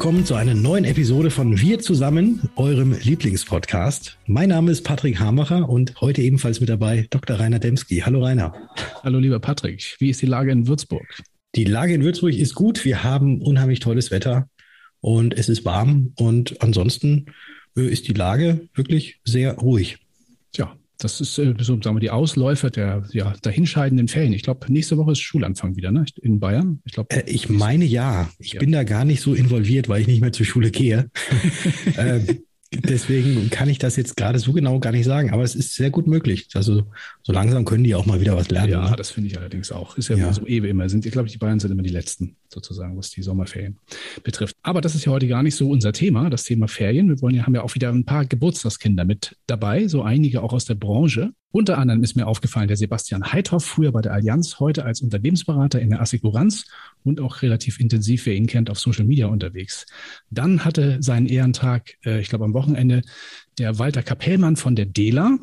Willkommen zu einer neuen Episode von Wir zusammen, eurem Lieblingspodcast. Mein Name ist Patrick Hamacher und heute ebenfalls mit dabei Dr. Rainer Demski. Hallo Rainer. Hallo lieber Patrick, wie ist die Lage in Würzburg? Die Lage in Würzburg ist gut. Wir haben unheimlich tolles Wetter und es ist warm und ansonsten äh, ist die Lage wirklich sehr ruhig. Tja, das ist äh, so, sagen wir, die Ausläufer der ja, dahinscheidenden Ferien. Ich glaube, nächste Woche ist Schulanfang wieder, ne? In Bayern. Ich, glaub, äh, ich meine ja. Ich ja. bin da gar nicht so involviert, weil ich nicht mehr zur Schule gehe. ähm, Deswegen kann ich das jetzt gerade so genau gar nicht sagen, aber es ist sehr gut möglich. Also so langsam können die auch mal wieder was lernen. Ja, ne? das finde ich allerdings auch. Ist ja, ja. so ewig immer. Sind, ich glaube, die Bayern sind immer die Letzten sozusagen, was die Sommerferien betrifft. Aber das ist ja heute gar nicht so unser Thema, das Thema Ferien. Wir wollen ja, haben ja auch wieder ein paar Geburtstagskinder mit dabei, so einige auch aus der Branche. Unter anderem ist mir aufgefallen, der Sebastian Heithoff, früher bei der Allianz, heute als Unternehmensberater in der Assekuranz und auch relativ intensiv, wer ihn kennt, auf Social Media unterwegs. Dann hatte seinen Ehrentag, äh, ich glaube am Wochenende, der Walter Kapellmann von der DELA.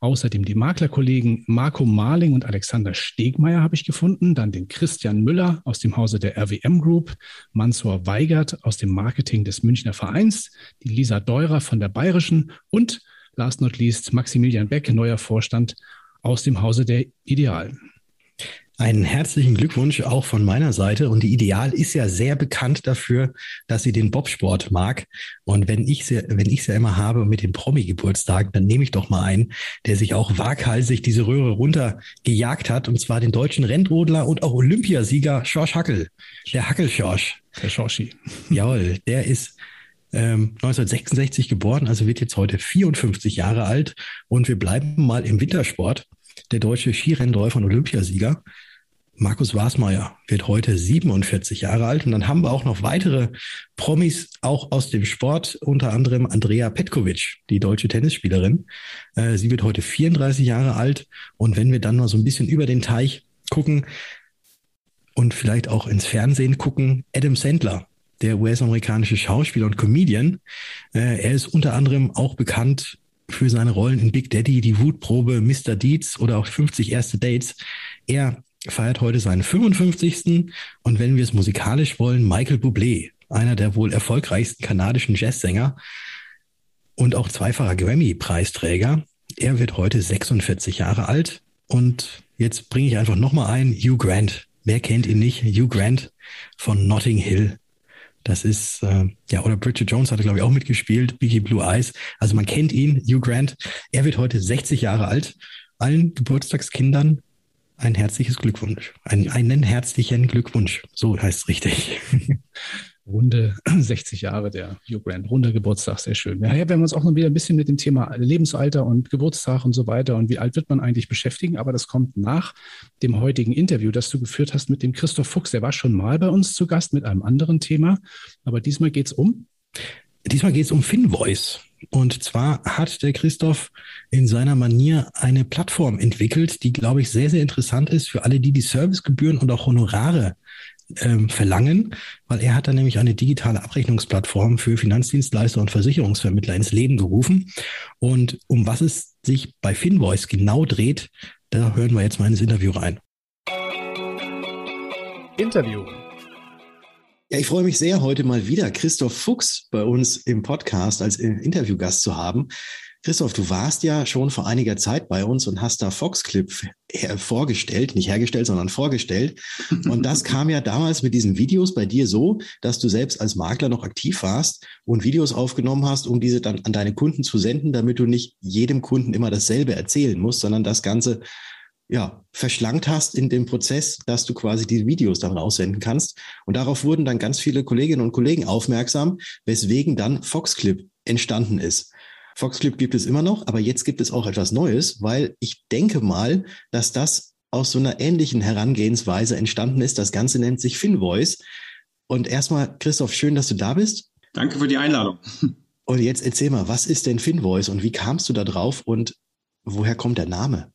Außerdem die Maklerkollegen Marco Marling und Alexander Stegmeier habe ich gefunden. Dann den Christian Müller aus dem Hause der RWM Group, Mansur Weigert aus dem Marketing des Münchner Vereins, die Lisa Deurer von der Bayerischen und last not least Maximilian Beck, neuer Vorstand aus dem Hause der Ideal. Einen herzlichen Glückwunsch auch von meiner Seite. Und die Ideal ist ja sehr bekannt dafür, dass sie den Bobsport mag. Und wenn ich sie, wenn ich sie immer habe mit den Promi-Geburtstagen, dann nehme ich doch mal einen, der sich auch waghalsig diese Röhre runtergejagt hat. Und zwar den deutschen Rennrodler und auch Olympiasieger Schorsch Hackel. Der Hackel-Schorsch. Der Schorschi. Jawohl, der ist 1966 ähm, geboren, also wird jetzt heute 54 Jahre alt. Und wir bleiben mal im Wintersport. Der deutsche Skirennläufer und Olympiasieger Markus Wasmeier wird heute 47 Jahre alt. Und dann haben wir auch noch weitere Promis, auch aus dem Sport, unter anderem Andrea Petkovic, die deutsche Tennisspielerin. Äh, sie wird heute 34 Jahre alt. Und wenn wir dann mal so ein bisschen über den Teich gucken und vielleicht auch ins Fernsehen gucken, Adam Sandler, der US-amerikanische Schauspieler und Comedian. Äh, er ist unter anderem auch bekannt für seine Rollen in Big Daddy, die Wutprobe, Mr. Deeds oder auch 50 erste Dates. Er feiert heute seinen 55. Und wenn wir es musikalisch wollen, Michael Bublé, einer der wohl erfolgreichsten kanadischen Jazzsänger und auch zweifacher Grammy-Preisträger. Er wird heute 46 Jahre alt. Und jetzt bringe ich einfach nochmal ein, Hugh Grant. Wer kennt ihn nicht? Hugh Grant von Notting Hill. Das ist, äh, ja, oder Bridget Jones hatte, glaube ich, auch mitgespielt, Biggie Blue Eyes. Also man kennt ihn, Hugh Grant. Er wird heute 60 Jahre alt. Allen Geburtstagskindern ein herzliches Glückwunsch. Ein, einen herzlichen Glückwunsch. So heißt es richtig. runde 60 Jahre der Hugh Grant, runder Geburtstag, sehr schön. Ja, ja, wir uns auch noch wieder ein bisschen mit dem Thema Lebensalter und Geburtstag und so weiter und wie alt wird man eigentlich beschäftigen, aber das kommt nach dem heutigen Interview, das du geführt hast mit dem Christoph Fuchs. Der war schon mal bei uns zu Gast mit einem anderen Thema, aber diesmal geht es um? Diesmal geht es um FinVoice. Und zwar hat der Christoph in seiner Manier eine Plattform entwickelt, die, glaube ich, sehr, sehr interessant ist für alle, die die Servicegebühren und auch Honorare ähm, verlangen, weil er hat da nämlich eine digitale Abrechnungsplattform für Finanzdienstleister und Versicherungsvermittler ins Leben gerufen. Und um was es sich bei Finvoice genau dreht, da hören wir jetzt mal ins Interview rein. Interview. Ja, ich freue mich sehr, heute mal wieder Christoph Fuchs bei uns im Podcast als Interviewgast zu haben. Christoph, du warst ja schon vor einiger Zeit bei uns und hast da Foxclip vorgestellt, nicht hergestellt, sondern vorgestellt. Und das kam ja damals mit diesen Videos bei dir so, dass du selbst als Makler noch aktiv warst und Videos aufgenommen hast, um diese dann an deine Kunden zu senden, damit du nicht jedem Kunden immer dasselbe erzählen musst, sondern das Ganze ja, verschlankt hast in dem Prozess, dass du quasi die Videos dann raussenden kannst. Und darauf wurden dann ganz viele Kolleginnen und Kollegen aufmerksam, weswegen dann Foxclip entstanden ist. Foxclip gibt es immer noch, aber jetzt gibt es auch etwas Neues, weil ich denke mal, dass das aus so einer ähnlichen Herangehensweise entstanden ist. Das Ganze nennt sich FinVoice. Und erstmal, Christoph, schön, dass du da bist. Danke für die Einladung. Und jetzt erzähl mal, was ist denn FinVoice und wie kamst du da drauf und woher kommt der Name?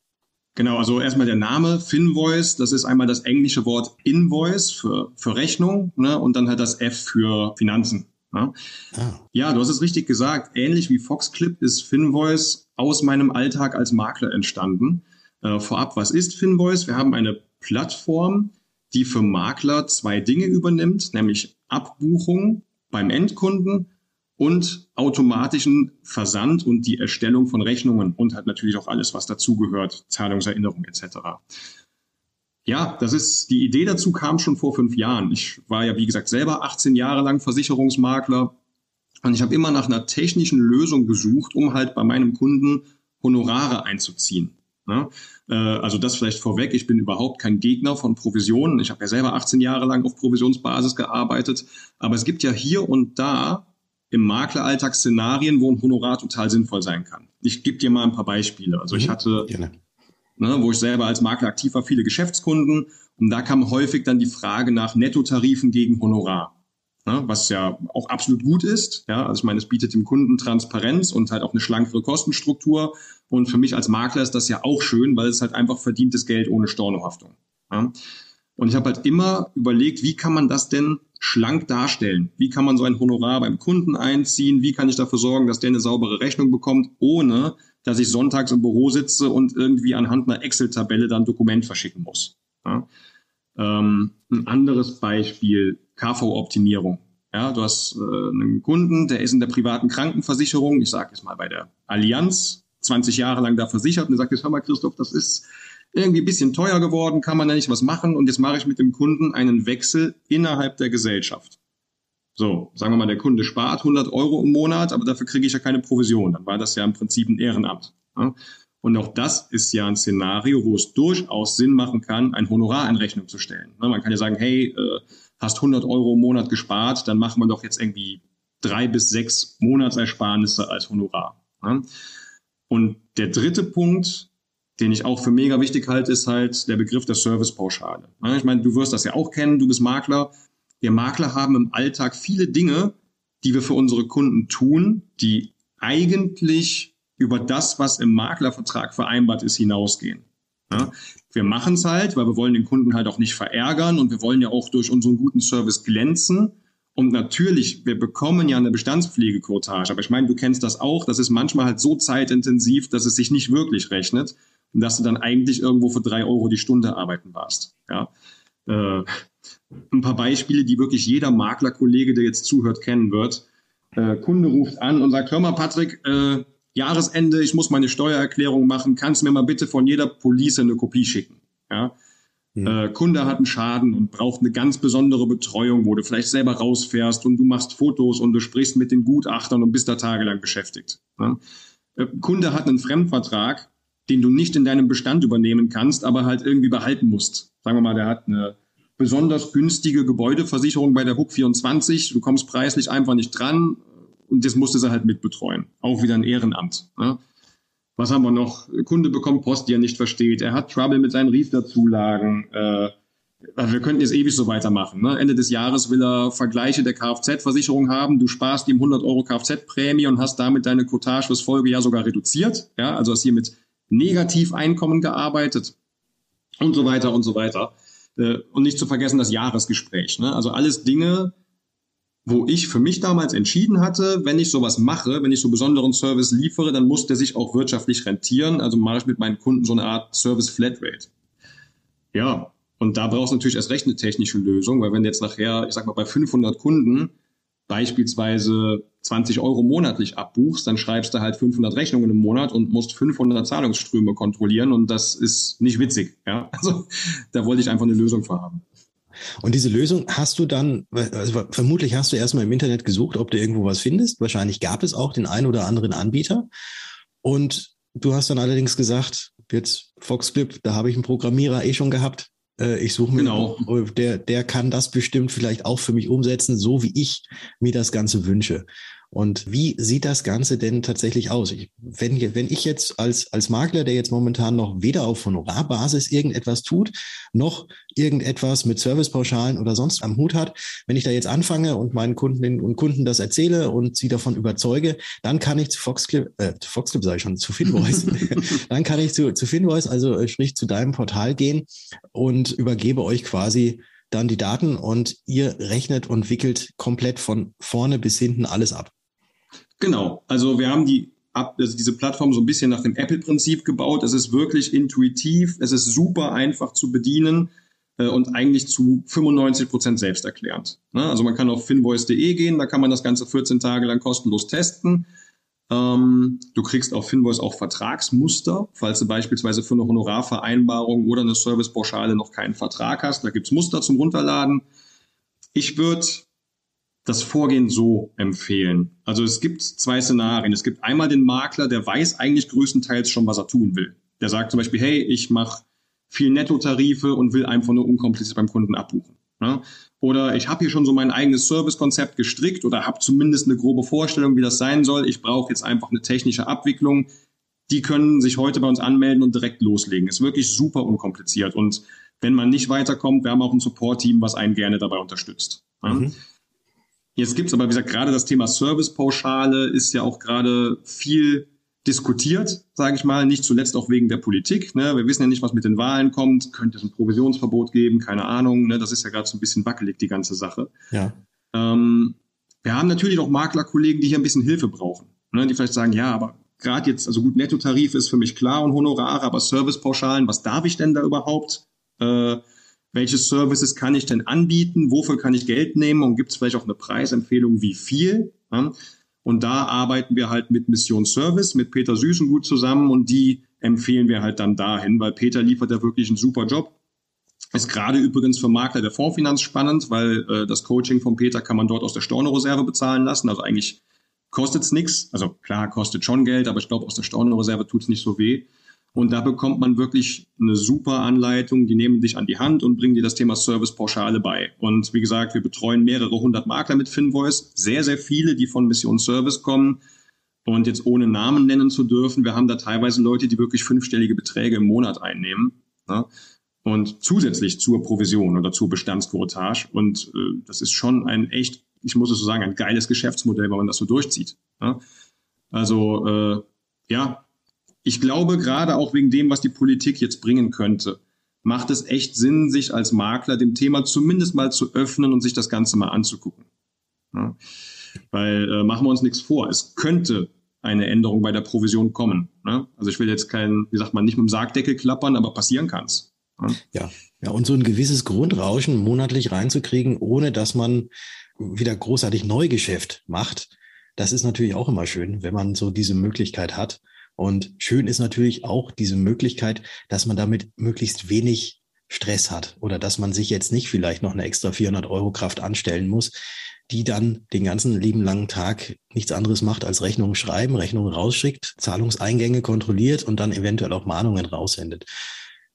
Genau, also erstmal der Name FinVoice, das ist einmal das englische Wort Invoice für, für Rechnung ne, und dann halt das F für Finanzen. Ja. Ah. ja, du hast es richtig gesagt. Ähnlich wie Foxclip ist Finvoice aus meinem Alltag als Makler entstanden. Äh, vorab, was ist Finvoice? Wir haben eine Plattform, die für Makler zwei Dinge übernimmt, nämlich Abbuchung beim Endkunden und automatischen Versand und die Erstellung von Rechnungen und halt natürlich auch alles, was dazugehört, Zahlungserinnerung etc. Ja, das ist, die Idee dazu kam schon vor fünf Jahren. Ich war ja, wie gesagt, selber 18 Jahre lang Versicherungsmakler und ich habe immer nach einer technischen Lösung gesucht, um halt bei meinem Kunden Honorare einzuziehen. Ja, äh, also das vielleicht vorweg, ich bin überhaupt kein Gegner von Provisionen. Ich habe ja selber 18 Jahre lang auf Provisionsbasis gearbeitet. Aber es gibt ja hier und da im Makleralltag Szenarien, wo ein Honorar total sinnvoll sein kann. Ich gebe dir mal ein paar Beispiele. Also ich mhm. hatte, ne, wo ich selber als Makler aktiv war, viele Geschäftskunden und da kam häufig dann die Frage nach Nettotarifen gegen Honorar ne, was ja auch absolut gut ist. Ja, also ich meine, es bietet dem Kunden Transparenz und halt auch eine schlankere Kostenstruktur. Und für mich als Makler ist das ja auch schön, weil es halt einfach verdientes Geld ohne Stornohaftung. Ja. Und ich habe halt immer überlegt, wie kann man das denn schlank darstellen? Wie kann man so ein Honorar beim Kunden einziehen? Wie kann ich dafür sorgen, dass der eine saubere Rechnung bekommt, ohne dass ich sonntags im Büro sitze und irgendwie anhand einer Excel-Tabelle dann Dokument verschicken muss? Ja. Ähm, ein anderes Beispiel, KV-Optimierung. Ja, du hast äh, einen Kunden, der ist in der privaten Krankenversicherung, ich sage jetzt mal bei der Allianz, 20 Jahre lang da versichert und der sagt jetzt, hör mal Christoph, das ist irgendwie ein bisschen teuer geworden, kann man da nicht was machen und jetzt mache ich mit dem Kunden einen Wechsel innerhalb der Gesellschaft. So, sagen wir mal, der Kunde spart 100 Euro im Monat, aber dafür kriege ich ja keine Provision. Dann war das ja im Prinzip ein Ehrenamt. Ja? Und auch das ist ja ein Szenario, wo es durchaus Sinn machen kann, ein Honorar in Rechnung zu stellen. Ne, man kann ja sagen, hey, äh, hast 100 Euro im Monat gespart, dann machen wir doch jetzt irgendwie drei bis sechs Monatsersparnisse als Honorar. Ne? Und der dritte Punkt, den ich auch für mega wichtig halte, ist halt der Begriff der Servicepauschale. Ich meine, du wirst das ja auch kennen, du bist Makler. Wir Makler haben im Alltag viele Dinge, die wir für unsere Kunden tun, die eigentlich über das, was im Maklervertrag vereinbart ist, hinausgehen. Ja, wir machen es halt, weil wir wollen den Kunden halt auch nicht verärgern und wir wollen ja auch durch unseren guten Service glänzen. Und natürlich, wir bekommen ja eine Bestandspflegequotage, aber ich meine, du kennst das auch, das ist manchmal halt so zeitintensiv, dass es sich nicht wirklich rechnet und dass du dann eigentlich irgendwo für drei Euro die Stunde arbeiten warst. Ja. Äh, ein paar Beispiele, die wirklich jeder Maklerkollege, der jetzt zuhört, kennen wird. Äh, Kunde ruft an und sagt, hör mal, Patrick, äh, Jahresende, ich muss meine Steuererklärung machen, kannst du mir mal bitte von jeder Police eine Kopie schicken. Ja? Mhm. Äh, Kunde hat einen Schaden und braucht eine ganz besondere Betreuung, wo du vielleicht selber rausfährst und du machst Fotos und du sprichst mit den Gutachtern und bist da tagelang beschäftigt. Ja? Äh, Kunde hat einen Fremdvertrag, den du nicht in deinem Bestand übernehmen kannst, aber halt irgendwie behalten musst. Sagen wir mal, der hat eine besonders günstige Gebäudeversicherung bei der HUK 24, du kommst preislich einfach nicht dran, und das musste sie halt mitbetreuen. Auch wieder ein Ehrenamt. Ne? Was haben wir noch? Kunde bekommt Post, die er nicht versteht. Er hat Trouble mit seinen Riester-Zulagen. Äh, wir könnten jetzt ewig so weitermachen. Ne? Ende des Jahres will er Vergleiche der Kfz-Versicherung haben. Du sparst ihm 100 Euro Kfz-Prämie und hast damit deine Cottage fürs Folgejahr sogar reduziert. Ja, also hast hier mit Negativeinkommen gearbeitet und so weiter und so weiter. Äh, und nicht zu vergessen das Jahresgespräch. Ne? Also alles Dinge, wo ich für mich damals entschieden hatte, wenn ich sowas mache, wenn ich so besonderen Service liefere, dann muss der sich auch wirtschaftlich rentieren. Also mache ich mit meinen Kunden so eine Art Service Flatrate. Ja, und da brauchst du natürlich erst recht eine technische Lösung, weil wenn du jetzt nachher, ich sag mal, bei 500 Kunden beispielsweise 20 Euro monatlich abbuchst, dann schreibst du halt 500 Rechnungen im Monat und musst 500 Zahlungsströme kontrollieren und das ist nicht witzig. Ja, also da wollte ich einfach eine Lösung für haben. Und diese Lösung hast du dann, also vermutlich hast du erstmal im Internet gesucht, ob du irgendwo was findest. Wahrscheinlich gab es auch den einen oder anderen Anbieter. Und du hast dann allerdings gesagt, jetzt Foxclip, da habe ich einen Programmierer eh schon gehabt. Äh, ich suche mir, genau. der, der kann das bestimmt vielleicht auch für mich umsetzen, so wie ich mir das Ganze wünsche. Und wie sieht das Ganze denn tatsächlich aus? Ich, wenn, wenn ich jetzt als, als Makler, der jetzt momentan noch weder auf Honorarbasis irgendetwas tut, noch irgendetwas mit Servicepauschalen oder sonst am Hut hat, wenn ich da jetzt anfange und meinen Kundinnen und Kunden das erzähle und sie davon überzeuge, dann kann ich zu Foxclip, äh, Foxclip sage ich schon, zu Finvoice, dann kann ich zu, zu Finvoice, also äh, sprich zu deinem Portal gehen und übergebe euch quasi dann die Daten und ihr rechnet und wickelt komplett von vorne bis hinten alles ab. Genau. Also wir haben die also diese Plattform so ein bisschen nach dem Apple-Prinzip gebaut. Es ist wirklich intuitiv, es ist super einfach zu bedienen. äh, und eigentlich zu 95 Prozent selbsterklärend. Ne? Also man kann auf finvoice.de gehen, da kann man das Ganze 14 Tage lang kostenlos testen. Ähm, du kriegst auf Finvoice auch Vertragsmuster, falls du beispielsweise für eine Honorarvereinbarung oder eine Servicepauschale noch keinen Vertrag hast. Da gibt's Muster zum Runterladen. Ich würde das Vorgehen so empfehlen. Also es gibt zwei Szenarien. Es gibt einmal den Makler, der weiß eigentlich größtenteils schon, was er tun will. Der sagt zum Beispiel, hey, ich mache viel Nettotarife und will einfach nur unkompliziert beim Kunden abbuchen. Ja? Oder ich habe hier schon so mein eigenes Servicekonzept gestrickt oder habe zumindest eine grobe Vorstellung, wie das sein soll. Ich brauche jetzt einfach eine technische Abwicklung. Die können sich heute bei uns anmelden und direkt loslegen. Ist wirklich super unkompliziert. Und wenn man nicht weiterkommt, wir haben auch ein Support-Team, was einen gerne dabei unterstützt. Ja? Mhm. Jetzt gibt's aber, wie gesagt, gerade das Thema Servicepauschale ist ja auch gerade viel diskutiert, sage ich mal, nicht zuletzt auch wegen der Politik. Ne? Wir wissen ja nicht, was mit den Wahlen kommt. Könnte es ein Provisionsverbot geben? Keine Ahnung. Ne? Das ist ja gerade so ein bisschen wackelig, die ganze Sache. Ja. Ähm, wir haben natürlich auch Maklerkollegen, die hier ein bisschen Hilfe brauchen. Ne? Die vielleicht sagen, ja, aber gerade jetzt, also gut, Nettotarif ist für mich klar und Honorare, aber Servicepauschalen, was darf ich denn da überhaupt? Äh, welche Services kann ich denn anbieten? Wofür kann ich Geld nehmen? Und gibt es vielleicht auch eine Preisempfehlung, wie viel? Ja? Und da arbeiten wir halt mit Mission Service, mit Peter Süßengut zusammen und die empfehlen wir halt dann dahin, weil Peter liefert ja wirklich einen super Job. Ist gerade übrigens für Makler der Fondsfinanz spannend, weil äh, das Coaching von Peter kann man dort aus der Stornoreserve bezahlen lassen. Also eigentlich kostet es nichts. Also klar, kostet schon Geld, aber ich glaube, aus der Stornoreserve tut es nicht so weh. Und da bekommt man wirklich eine super Anleitung. Die nehmen dich an die Hand und bringen dir das Thema Servicepauschale bei. Und wie gesagt, wir betreuen mehrere hundert Makler mit Finvoice. Sehr, sehr viele, die von Mission Service kommen. Und jetzt ohne Namen nennen zu dürfen, wir haben da teilweise Leute, die wirklich fünfstellige Beträge im Monat einnehmen. Ne? Und zusätzlich zur Provision oder zur Bestandskurotage. Und äh, das ist schon ein echt, ich muss es so sagen, ein geiles Geschäftsmodell, wenn man das so durchzieht. Ne? Also äh, ja, ich glaube, gerade auch wegen dem, was die Politik jetzt bringen könnte, macht es echt Sinn, sich als Makler dem Thema zumindest mal zu öffnen und sich das Ganze mal anzugucken. Ja. Weil äh, machen wir uns nichts vor, es könnte eine Änderung bei der Provision kommen. Ne? Also ich will jetzt keinen, wie sagt man, nicht mit dem Sargdeckel klappern, aber passieren kann's. Ja. ja, ja, und so ein gewisses Grundrauschen monatlich reinzukriegen, ohne dass man wieder großartig Neugeschäft macht, das ist natürlich auch immer schön, wenn man so diese Möglichkeit hat. Und schön ist natürlich auch diese Möglichkeit, dass man damit möglichst wenig Stress hat oder dass man sich jetzt nicht vielleicht noch eine extra 400 Euro Kraft anstellen muss, die dann den ganzen lieben langen Tag nichts anderes macht als Rechnungen schreiben, Rechnungen rausschickt, Zahlungseingänge kontrolliert und dann eventuell auch Mahnungen raussendet.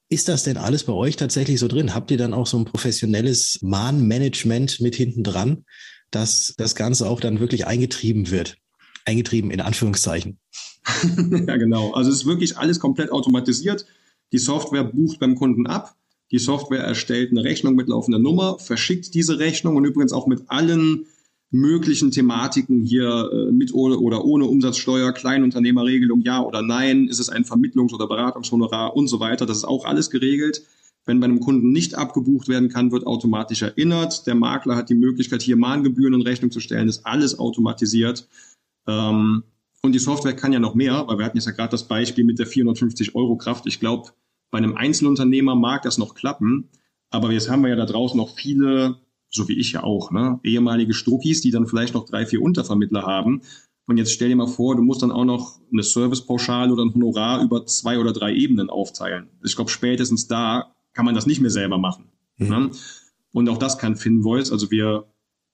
Ist das denn alles bei euch tatsächlich so drin? Habt ihr dann auch so ein professionelles Mahnmanagement mit hinten dran, dass das Ganze auch dann wirklich eingetrieben wird? Eingetrieben in Anführungszeichen. ja, genau. Also es ist wirklich alles komplett automatisiert. Die Software bucht beim Kunden ab. Die Software erstellt eine Rechnung mit laufender Nummer, verschickt diese Rechnung und übrigens auch mit allen möglichen Thematiken hier äh, mit oder, oder ohne Umsatzsteuer, Kleinunternehmerregelung, ja oder nein, ist es ein Vermittlungs- oder Beratungshonorar und so weiter. Das ist auch alles geregelt. Wenn bei einem Kunden nicht abgebucht werden kann, wird automatisch erinnert. Der Makler hat die Möglichkeit, hier Mahngebühren in Rechnung zu stellen. Das ist alles automatisiert. Ähm, und die Software kann ja noch mehr, weil wir hatten jetzt ja gerade das Beispiel mit der 450 Euro Kraft. Ich glaube, bei einem Einzelunternehmer mag das noch klappen, aber jetzt haben wir ja da draußen noch viele, so wie ich ja auch, ne, ehemalige Struckis, die dann vielleicht noch drei, vier Untervermittler haben. Und jetzt stell dir mal vor, du musst dann auch noch eine Servicepauschale oder ein Honorar über zwei oder drei Ebenen aufteilen. Ich glaube, spätestens da kann man das nicht mehr selber machen. Mhm. Ne? Und auch das kann Finvoice. Also wir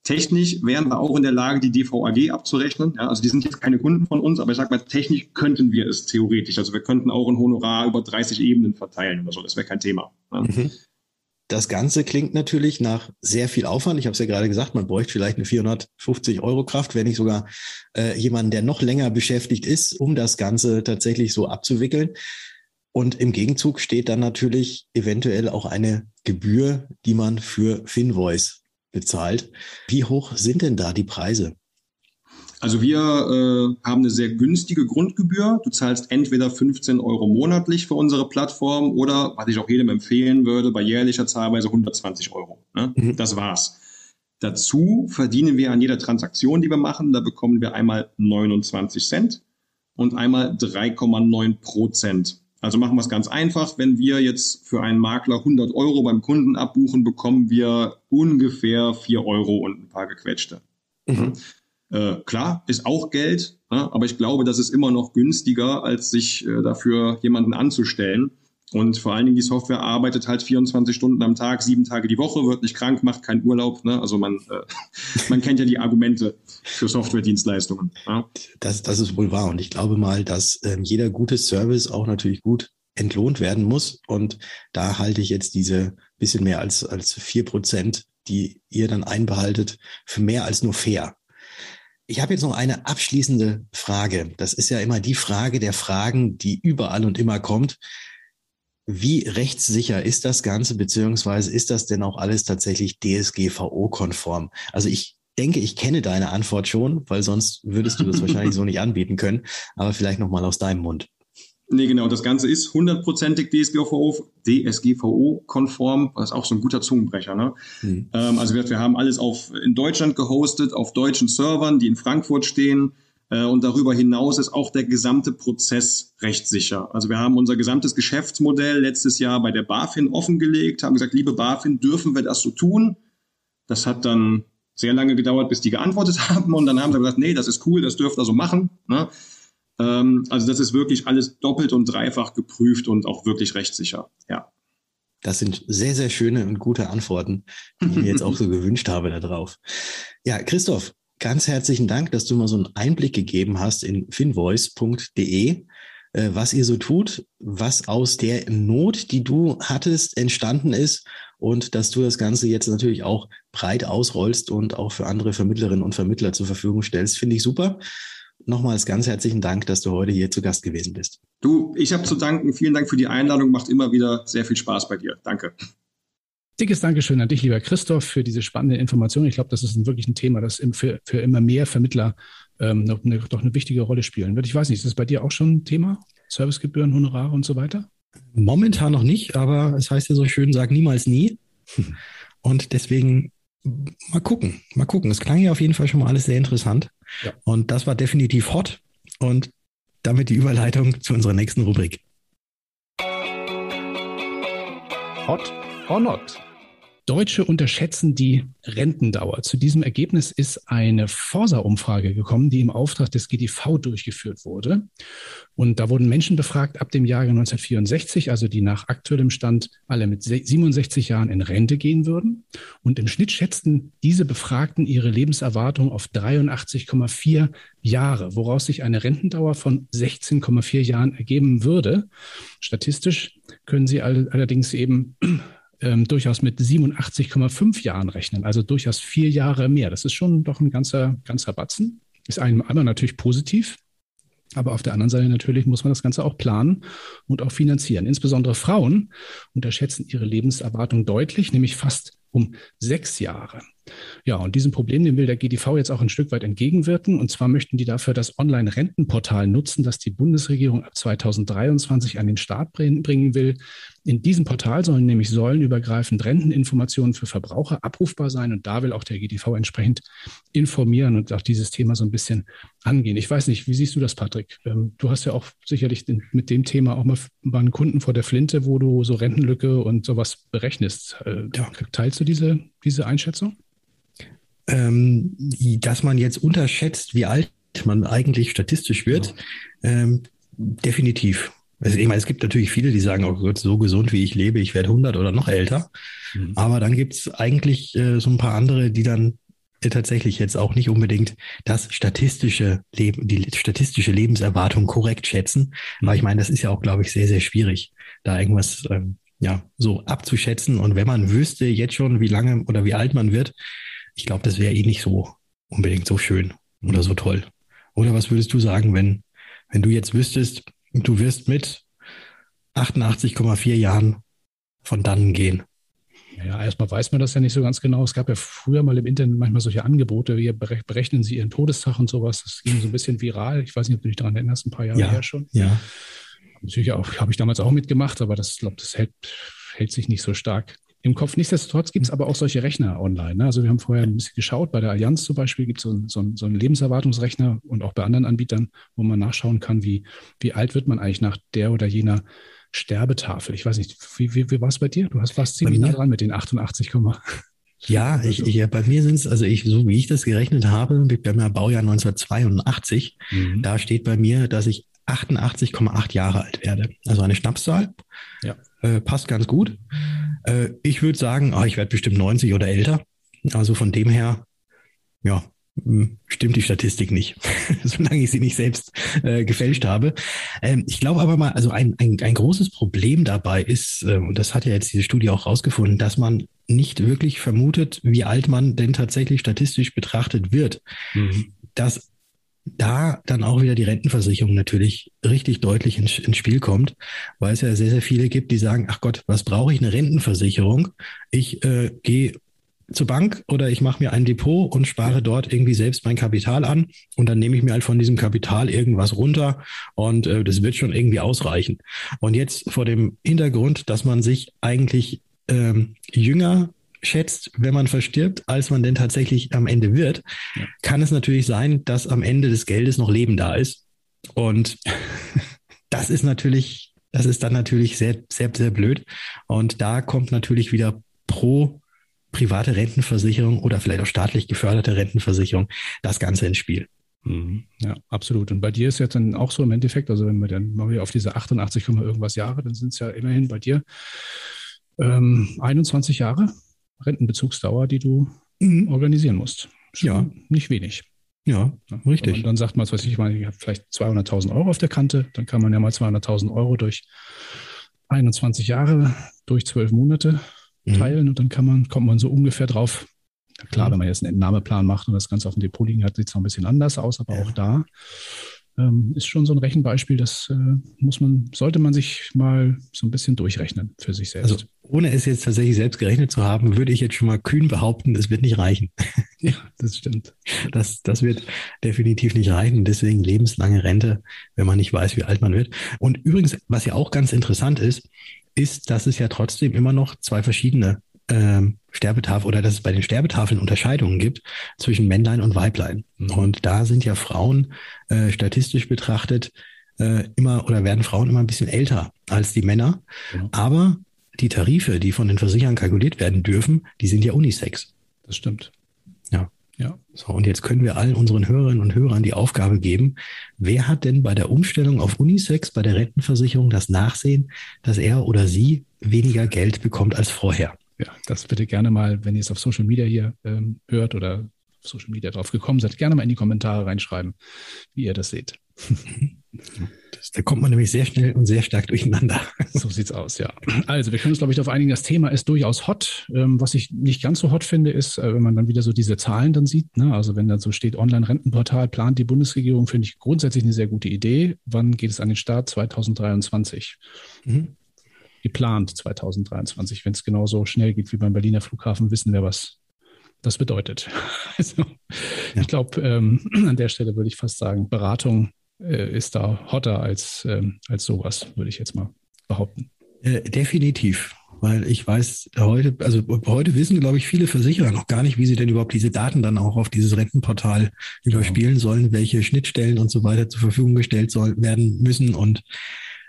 Technisch wären wir auch in der Lage, die DVAG abzurechnen. Ja, also die sind jetzt keine Kunden von uns, aber ich sage mal, technisch könnten wir es theoretisch. Also wir könnten auch ein Honorar über 30 Ebenen verteilen oder so. Das wäre kein Thema. Ja. Mhm. Das Ganze klingt natürlich nach sehr viel Aufwand. Ich habe es ja gerade gesagt, man bräuchte vielleicht eine 450 Euro Kraft, wenn nicht sogar äh, jemanden, der noch länger beschäftigt ist, um das Ganze tatsächlich so abzuwickeln. Und im Gegenzug steht dann natürlich eventuell auch eine Gebühr, die man für Finvoice bezahlt. Wie hoch sind denn da die Preise? Also wir äh, haben eine sehr günstige Grundgebühr. Du zahlst entweder 15 Euro monatlich für unsere Plattform oder, was ich auch jedem empfehlen würde, bei jährlicher Zahlweise 120 Euro. Ne? Mhm. Das war's. Dazu verdienen wir an jeder Transaktion, die wir machen, da bekommen wir einmal 29 Cent und einmal 3,9 Prozent Also machen wir es ganz einfach. Wenn wir jetzt für einen Makler 100 Euro beim Kunden abbuchen, bekommen wir ungefähr 4 Euro und ein paar gequetschte. Mhm. Äh, klar, ist auch Geld, aber ich glaube, das ist immer noch günstiger, als sich äh, dafür jemanden anzustellen. Und vor allen Dingen die Software arbeitet halt 24 Stunden am Tag, sieben Tage die Woche, wird nicht krank, macht keinen Urlaub. Ne? Also man, äh, man kennt ja die Argumente für Softwaredienstleistungen. Ja? Das, das ist wohl wahr. Und ich glaube mal, dass ähm, jeder gute Service auch natürlich gut entlohnt werden muss. Und da halte ich jetzt diese bisschen mehr als, als vier Prozent, die ihr dann einbehaltet, für mehr als nur fair. Ich habe jetzt noch eine abschließende Frage. Das ist ja immer die Frage der Fragen, die überall und immer kommt. Wie rechtssicher ist das Ganze, beziehungsweise ist das denn auch alles tatsächlich DSGVO-konform? Also ich denke, ich kenne deine Antwort schon, weil sonst würdest du das wahrscheinlich so nicht anbieten können. Aber vielleicht nochmal aus deinem Mund. Nee, genau. Das Ganze ist hundertprozentig DSGVO, DSGVO-konform, was auch so ein guter Zungenbrecher. Ne? Hm. Ähm, also wir, wir, haben alles auf, in Deutschland gehostet, auf deutschen Servern, die in Frankfurt stehen. Äh, und darüber hinaus ist auch der gesamte Prozess rechtssicher. Also wir haben unser gesamtes Geschäftsmodell letztes Jahr bei der BaFin offengelegt, haben gesagt, liebe BaFin, dürfen wir das so tun? Das hat dann sehr lange gedauert, bis die geantwortet haben. Und dann haben sie gesagt, nee, das ist cool, das dürft ihr so machen. Ne? Ähm, also das ist wirklich alles doppelt und dreifach geprüft und auch wirklich rechtssicher. Ja. Das sind sehr, sehr schöne und gute Antworten, die ich mir jetzt auch so gewünscht habe darauf. Ja, Christoph, ganz herzlichen Dank, dass du mal so einen Einblick gegeben hast in finvoice.de, äh, was ihr so tut, was aus der Not, die du hattest, entstanden ist und dass du das Ganze jetzt natürlich auch breit ausrollst und auch für andere Vermittlerinnen und Vermittler zur Verfügung stellst, finde ich super nochmals ganz herzlichen Dank, dass du heute hier zu Gast gewesen bist. Du, ich habe zu danken. Vielen Dank für die Einladung. Macht immer wieder sehr viel Spaß bei dir. Danke. Dickes Dankeschön an dich, lieber Christoph, für diese spannende Information. Ich glaube, das ist ein, wirklich ein Thema, das für, für immer mehr Vermittler ähm, noch eine, doch eine wichtige Rolle spielen wird. Ich weiß nicht, ist das bei dir auch schon ein Thema? Servicegebühren, Honorare und so weiter? Momentan noch nicht, aber es heißt ja so schön, sag niemals nie. Und deswegen mal gucken, mal gucken. Es klang ja auf jeden Fall schon mal alles sehr interessant. Ja. Und das war definitiv hot. Und damit die Überleitung zu unserer nächsten Rubrik. Hot or not? Deutsche unterschätzen die Rentendauer. Zu diesem Ergebnis ist eine Forsa-Umfrage gekommen, die im Auftrag des GDV durchgeführt wurde. Und da wurden Menschen befragt ab dem Jahre 1964, also die nach aktuellem Stand alle mit 67 Jahren in Rente gehen würden. Und im Schnitt schätzten diese Befragten ihre Lebenserwartung auf 83,4 Jahre, woraus sich eine Rentendauer von 16,4 Jahren ergeben würde. Statistisch können sie allerdings eben ähm, durchaus mit 87,5 Jahren rechnen, also durchaus vier Jahre mehr. Das ist schon doch ein ganzer, ganzer Batzen. Ist einem einmal natürlich positiv, aber auf der anderen Seite natürlich muss man das Ganze auch planen und auch finanzieren. Insbesondere Frauen unterschätzen ihre Lebenserwartung deutlich, nämlich fast um sechs Jahre. Ja, und diesem Problem, dem will der GDV jetzt auch ein Stück weit entgegenwirken. Und zwar möchten die dafür das Online-Rentenportal nutzen, das die Bundesregierung ab 2023 an den Start bringen will. In diesem Portal sollen nämlich säulenübergreifend Renteninformationen für Verbraucher abrufbar sein. Und da will auch der GDV entsprechend informieren und auch dieses Thema so ein bisschen angehen. Ich weiß nicht, wie siehst du das, Patrick? Ähm, du hast ja auch sicherlich mit dem Thema auch mal einen Kunden vor der Flinte, wo du so Rentenlücke und sowas berechnest. Äh, ja. Teilst du diese, diese Einschätzung? Ähm, dass man jetzt unterschätzt, wie alt man eigentlich statistisch wird, ja. ähm, definitiv. Also ich meine, es gibt natürlich viele, die sagen, oh Gott, so gesund wie ich lebe, ich werde 100 oder noch älter. Mhm. Aber dann gibt es eigentlich äh, so ein paar andere, die dann äh, tatsächlich jetzt auch nicht unbedingt das statistische Leben, die statistische Lebenserwartung korrekt schätzen. Aber ich meine, das ist ja auch, glaube ich, sehr, sehr schwierig, da irgendwas ähm, ja so abzuschätzen. Und wenn man wüsste jetzt schon, wie lange oder wie alt man wird, ich glaube, das wäre eh nicht so unbedingt so schön oder so toll. Oder was würdest du sagen, wenn, wenn du jetzt wüsstest, Du wirst mit 88,4 Jahren von dannen gehen. Ja, erstmal weiß man das ja nicht so ganz genau. Es gab ja früher mal im Internet manchmal solche Angebote, wie berechnen Sie Ihren Todestag und sowas. Das ging so ein bisschen viral. Ich weiß nicht, ob du dich daran erinnerst, ein paar Jahre ja, her schon. Ja. Natürlich auch, habe ich damals auch mitgemacht, aber das, glaube das hält, hält sich nicht so stark im Kopf. Nichtsdestotrotz gibt es aber auch solche Rechner online. Ne? Also wir haben vorher ein bisschen geschaut, bei der Allianz zum Beispiel gibt es so, so einen Lebenserwartungsrechner und auch bei anderen Anbietern, wo man nachschauen kann, wie, wie alt wird man eigentlich nach der oder jener Sterbetafel. Ich weiß nicht, wie, wie, wie war es bei dir? Du hast fast ziemlich nah dran mit den 88, ja, ich, ich, bei mir sind es, also ich, so wie ich das gerechnet habe, bei meinem Baujahr 1982, mhm. da steht bei mir, dass ich 88,8 Jahre alt werde. Also eine Schnapszahl. Ja. Äh, passt ganz gut. Äh, ich würde sagen, oh, ich werde bestimmt 90 oder älter. Also von dem her, ja, hm, stimmt die Statistik nicht, solange ich sie nicht selbst äh, gefälscht habe. Ähm, ich glaube aber mal, also ein, ein, ein großes Problem dabei ist, äh, und das hat ja jetzt diese Studie auch rausgefunden, dass man nicht wirklich vermutet, wie alt man denn tatsächlich statistisch betrachtet wird. Mhm. Dass da dann auch wieder die Rentenversicherung natürlich richtig deutlich ins, ins, Spiel kommt, weil es ja sehr, sehr viele gibt, die sagen, ach Gott, was brauche ich eine Rentenversicherung? Ich äh, gehe zur Bank oder ich mache mir ein Depot und spare dort irgendwie selbst mein Kapital an und dann nehme ich mir halt von diesem Kapital irgendwas runter und äh, das wird schon irgendwie ausreichen. Und jetzt vor dem Hintergrund, dass man sich eigentlich ähm, jünger schätzt, wenn man verstirbt, als man denn tatsächlich am Ende wird, ja. kann es natürlich sein, dass am Ende des Geldes noch Leben da ist. Und das ist natürlich, das ist dann natürlich sehr, sehr, sehr blöd. Und da kommt natürlich wieder pro private Rentenversicherung oder vielleicht auch staatlich geförderte Rentenversicherung das Ganze ins Spiel. Mhm. Ja, absolut. Und bei dir ist jetzt dann auch so im Endeffekt, also wenn wir dann mal auf diese 88, irgendwas Jahre, dann sind es ja immerhin bei dir ähm, 21 Jahre Rentenbezugsdauer, die du mhm. organisieren musst. Schon ja. Nicht wenig. Ja, richtig. Und dann sagt man, was weiß ich mal, ich habe vielleicht 200.000 Euro auf der Kante, dann kann man ja mal 200.000 Euro durch 21 Jahre, durch 12 Monate mhm. teilen und dann kann man, kommt man so ungefähr drauf. Klar, mhm. wenn man jetzt einen Entnahmeplan macht und das Ganze auf dem Depot liegen hat, sieht es noch ein bisschen anders aus, aber ja. auch da ähm, ist schon so ein Rechenbeispiel, das äh, muss man, sollte man sich mal so ein bisschen durchrechnen für sich selbst. Also ohne es jetzt tatsächlich selbst gerechnet zu haben, würde ich jetzt schon mal kühn behaupten, es wird nicht reichen. Ja, das stimmt. Das, das wird definitiv nicht reichen. Deswegen lebenslange Rente, wenn man nicht weiß, wie alt man wird. Und übrigens, was ja auch ganz interessant ist, ist, dass es ja trotzdem immer noch zwei verschiedene ähm, Sterbetafel oder dass es bei den Sterbetafeln Unterscheidungen gibt zwischen Männlein und Weiblein. Mhm. Und da sind ja Frauen äh, statistisch betrachtet äh, immer oder werden Frauen immer ein bisschen älter als die Männer. Mhm. Aber die Tarife, die von den Versicherern kalkuliert werden dürfen, die sind ja Unisex. Das stimmt. Ja. Ja. So, und jetzt können wir allen unseren Hörerinnen und Hörern die Aufgabe geben, wer hat denn bei der Umstellung auf Unisex bei der Rentenversicherung das Nachsehen, dass er oder sie weniger Geld bekommt als vorher? Ja, das bitte gerne mal, wenn ihr es auf Social Media hier ähm, hört oder auf Social Media drauf gekommen seid, gerne mal in die Kommentare reinschreiben, wie ihr das seht. Das, da kommt man nämlich sehr schnell und sehr stark durcheinander. So sieht's aus, ja. Also wir können uns, glaube ich, darauf einigen, das Thema ist durchaus hot. Ähm, was ich nicht ganz so hot finde, ist, äh, wenn man dann wieder so diese Zahlen dann sieht. Ne? Also wenn dann so steht, Online-Rentenportal plant die Bundesregierung, finde ich grundsätzlich eine sehr gute Idee. Wann geht es an den Start? 2023. Mhm. Geplant 2023. Wenn es genauso schnell geht wie beim Berliner Flughafen, wissen wir, was das bedeutet. Also, ja. ich glaube, ähm, an der Stelle würde ich fast sagen, Beratung äh, ist da hotter als, ähm, als sowas, würde ich jetzt mal behaupten. Äh, definitiv, weil ich weiß, heute, also heute wissen, glaube ich, viele Versicherer noch gar nicht, wie sie denn überhaupt diese Daten dann auch auf dieses Rentenportal überspielen sollen, welche Schnittstellen und so weiter zur Verfügung gestellt soll, werden müssen und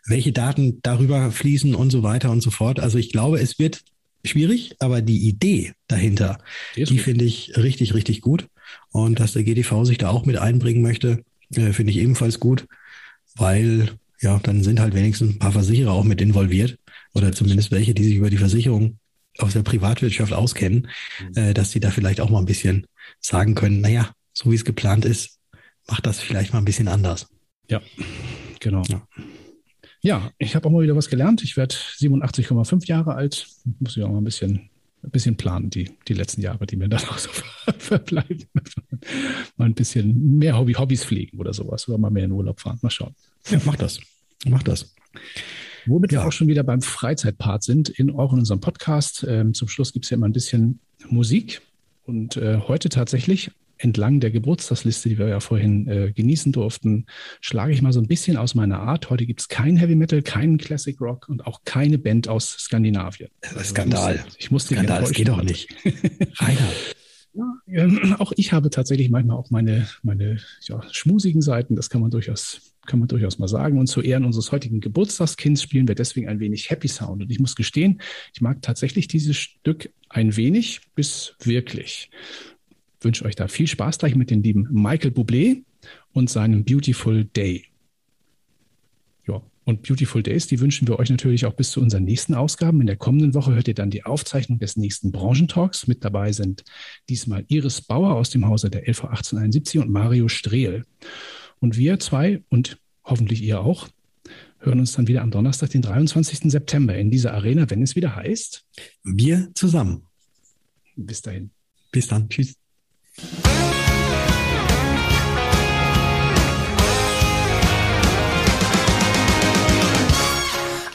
welche Daten darüber fließen und so weiter und so fort. Also ich glaube, es wird schwierig, aber die Idee dahinter, die, die finde ich richtig, richtig gut. Und dass der GDV sich da auch mit einbringen möchte, äh, finde ich ebenfalls gut, weil ja, dann sind halt wenigstens ein paar Versicherer auch mit involviert oder zumindest welche, die sich über die Versicherung aus der Privatwirtschaft auskennen, mhm. äh, dass sie da vielleicht auch mal ein bisschen sagen können, naja, so wie es geplant ist, macht das vielleicht mal ein bisschen anders. Ja, genau. Ja. Ja, ich habe auch mal wieder was gelernt. Ich werde 87,5 Jahre alt. Muss ich auch mal ein bisschen ein bisschen planen, die, die letzten Jahre, die mir dann auch so verbleiben. mal ein bisschen mehr Hobby, Hobbys pflegen oder sowas oder mal mehr in Urlaub fahren. Mal schauen. Ja, mach das. Mach das. Womit ja. wir auch schon wieder beim Freizeitpart sind, in, auch in unserem Podcast. Ähm, zum Schluss gibt es ja immer ein bisschen Musik. Und äh, heute tatsächlich entlang der Geburtstagsliste, die wir ja vorhin äh, genießen durften, schlage ich mal so ein bisschen aus meiner Art. Heute gibt es kein Heavy Metal, keinen Classic Rock und auch keine Band aus Skandinavien. Skandal. Also ich muss, ich Skandal, das geht doch nicht. Rainer. Ja, auch ich habe tatsächlich manchmal auch meine, meine ja, schmusigen Seiten, das kann man durchaus, kann man durchaus mal sagen. Und zu Ehren unseres heutigen Geburtstagskinds spielen wir deswegen ein wenig Happy Sound. Und ich muss gestehen, ich mag tatsächlich dieses Stück ein wenig bis wirklich. Ich wünsche euch da viel Spaß gleich mit dem lieben Michael Bublé und seinem Beautiful Day. Und Beautiful Days, die wünschen wir euch natürlich auch bis zu unseren nächsten Ausgaben. In der kommenden Woche hört ihr dann die Aufzeichnung des nächsten Branchentalks. Mit dabei sind diesmal Iris Bauer aus dem Hause der LV 1871 und Mario Strehl. Und wir zwei und hoffentlich ihr auch hören uns dann wieder am Donnerstag, den 23. September in dieser Arena, wenn es wieder heißt. Wir zusammen. Bis dahin. Bis dann. Tschüss.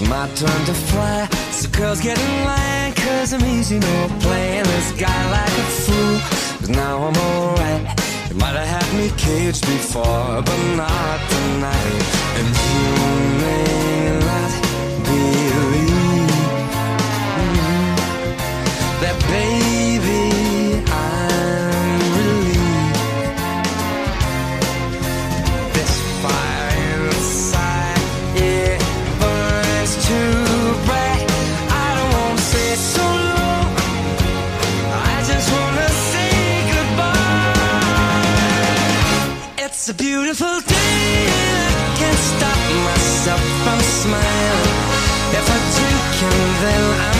It's my turn to fly. So girls get in line, cause I'm easy, no playing this guy like a fool. But now I'm alright. You might have had me caged before, but not tonight. And you may not believe mm, that, baby, then I'm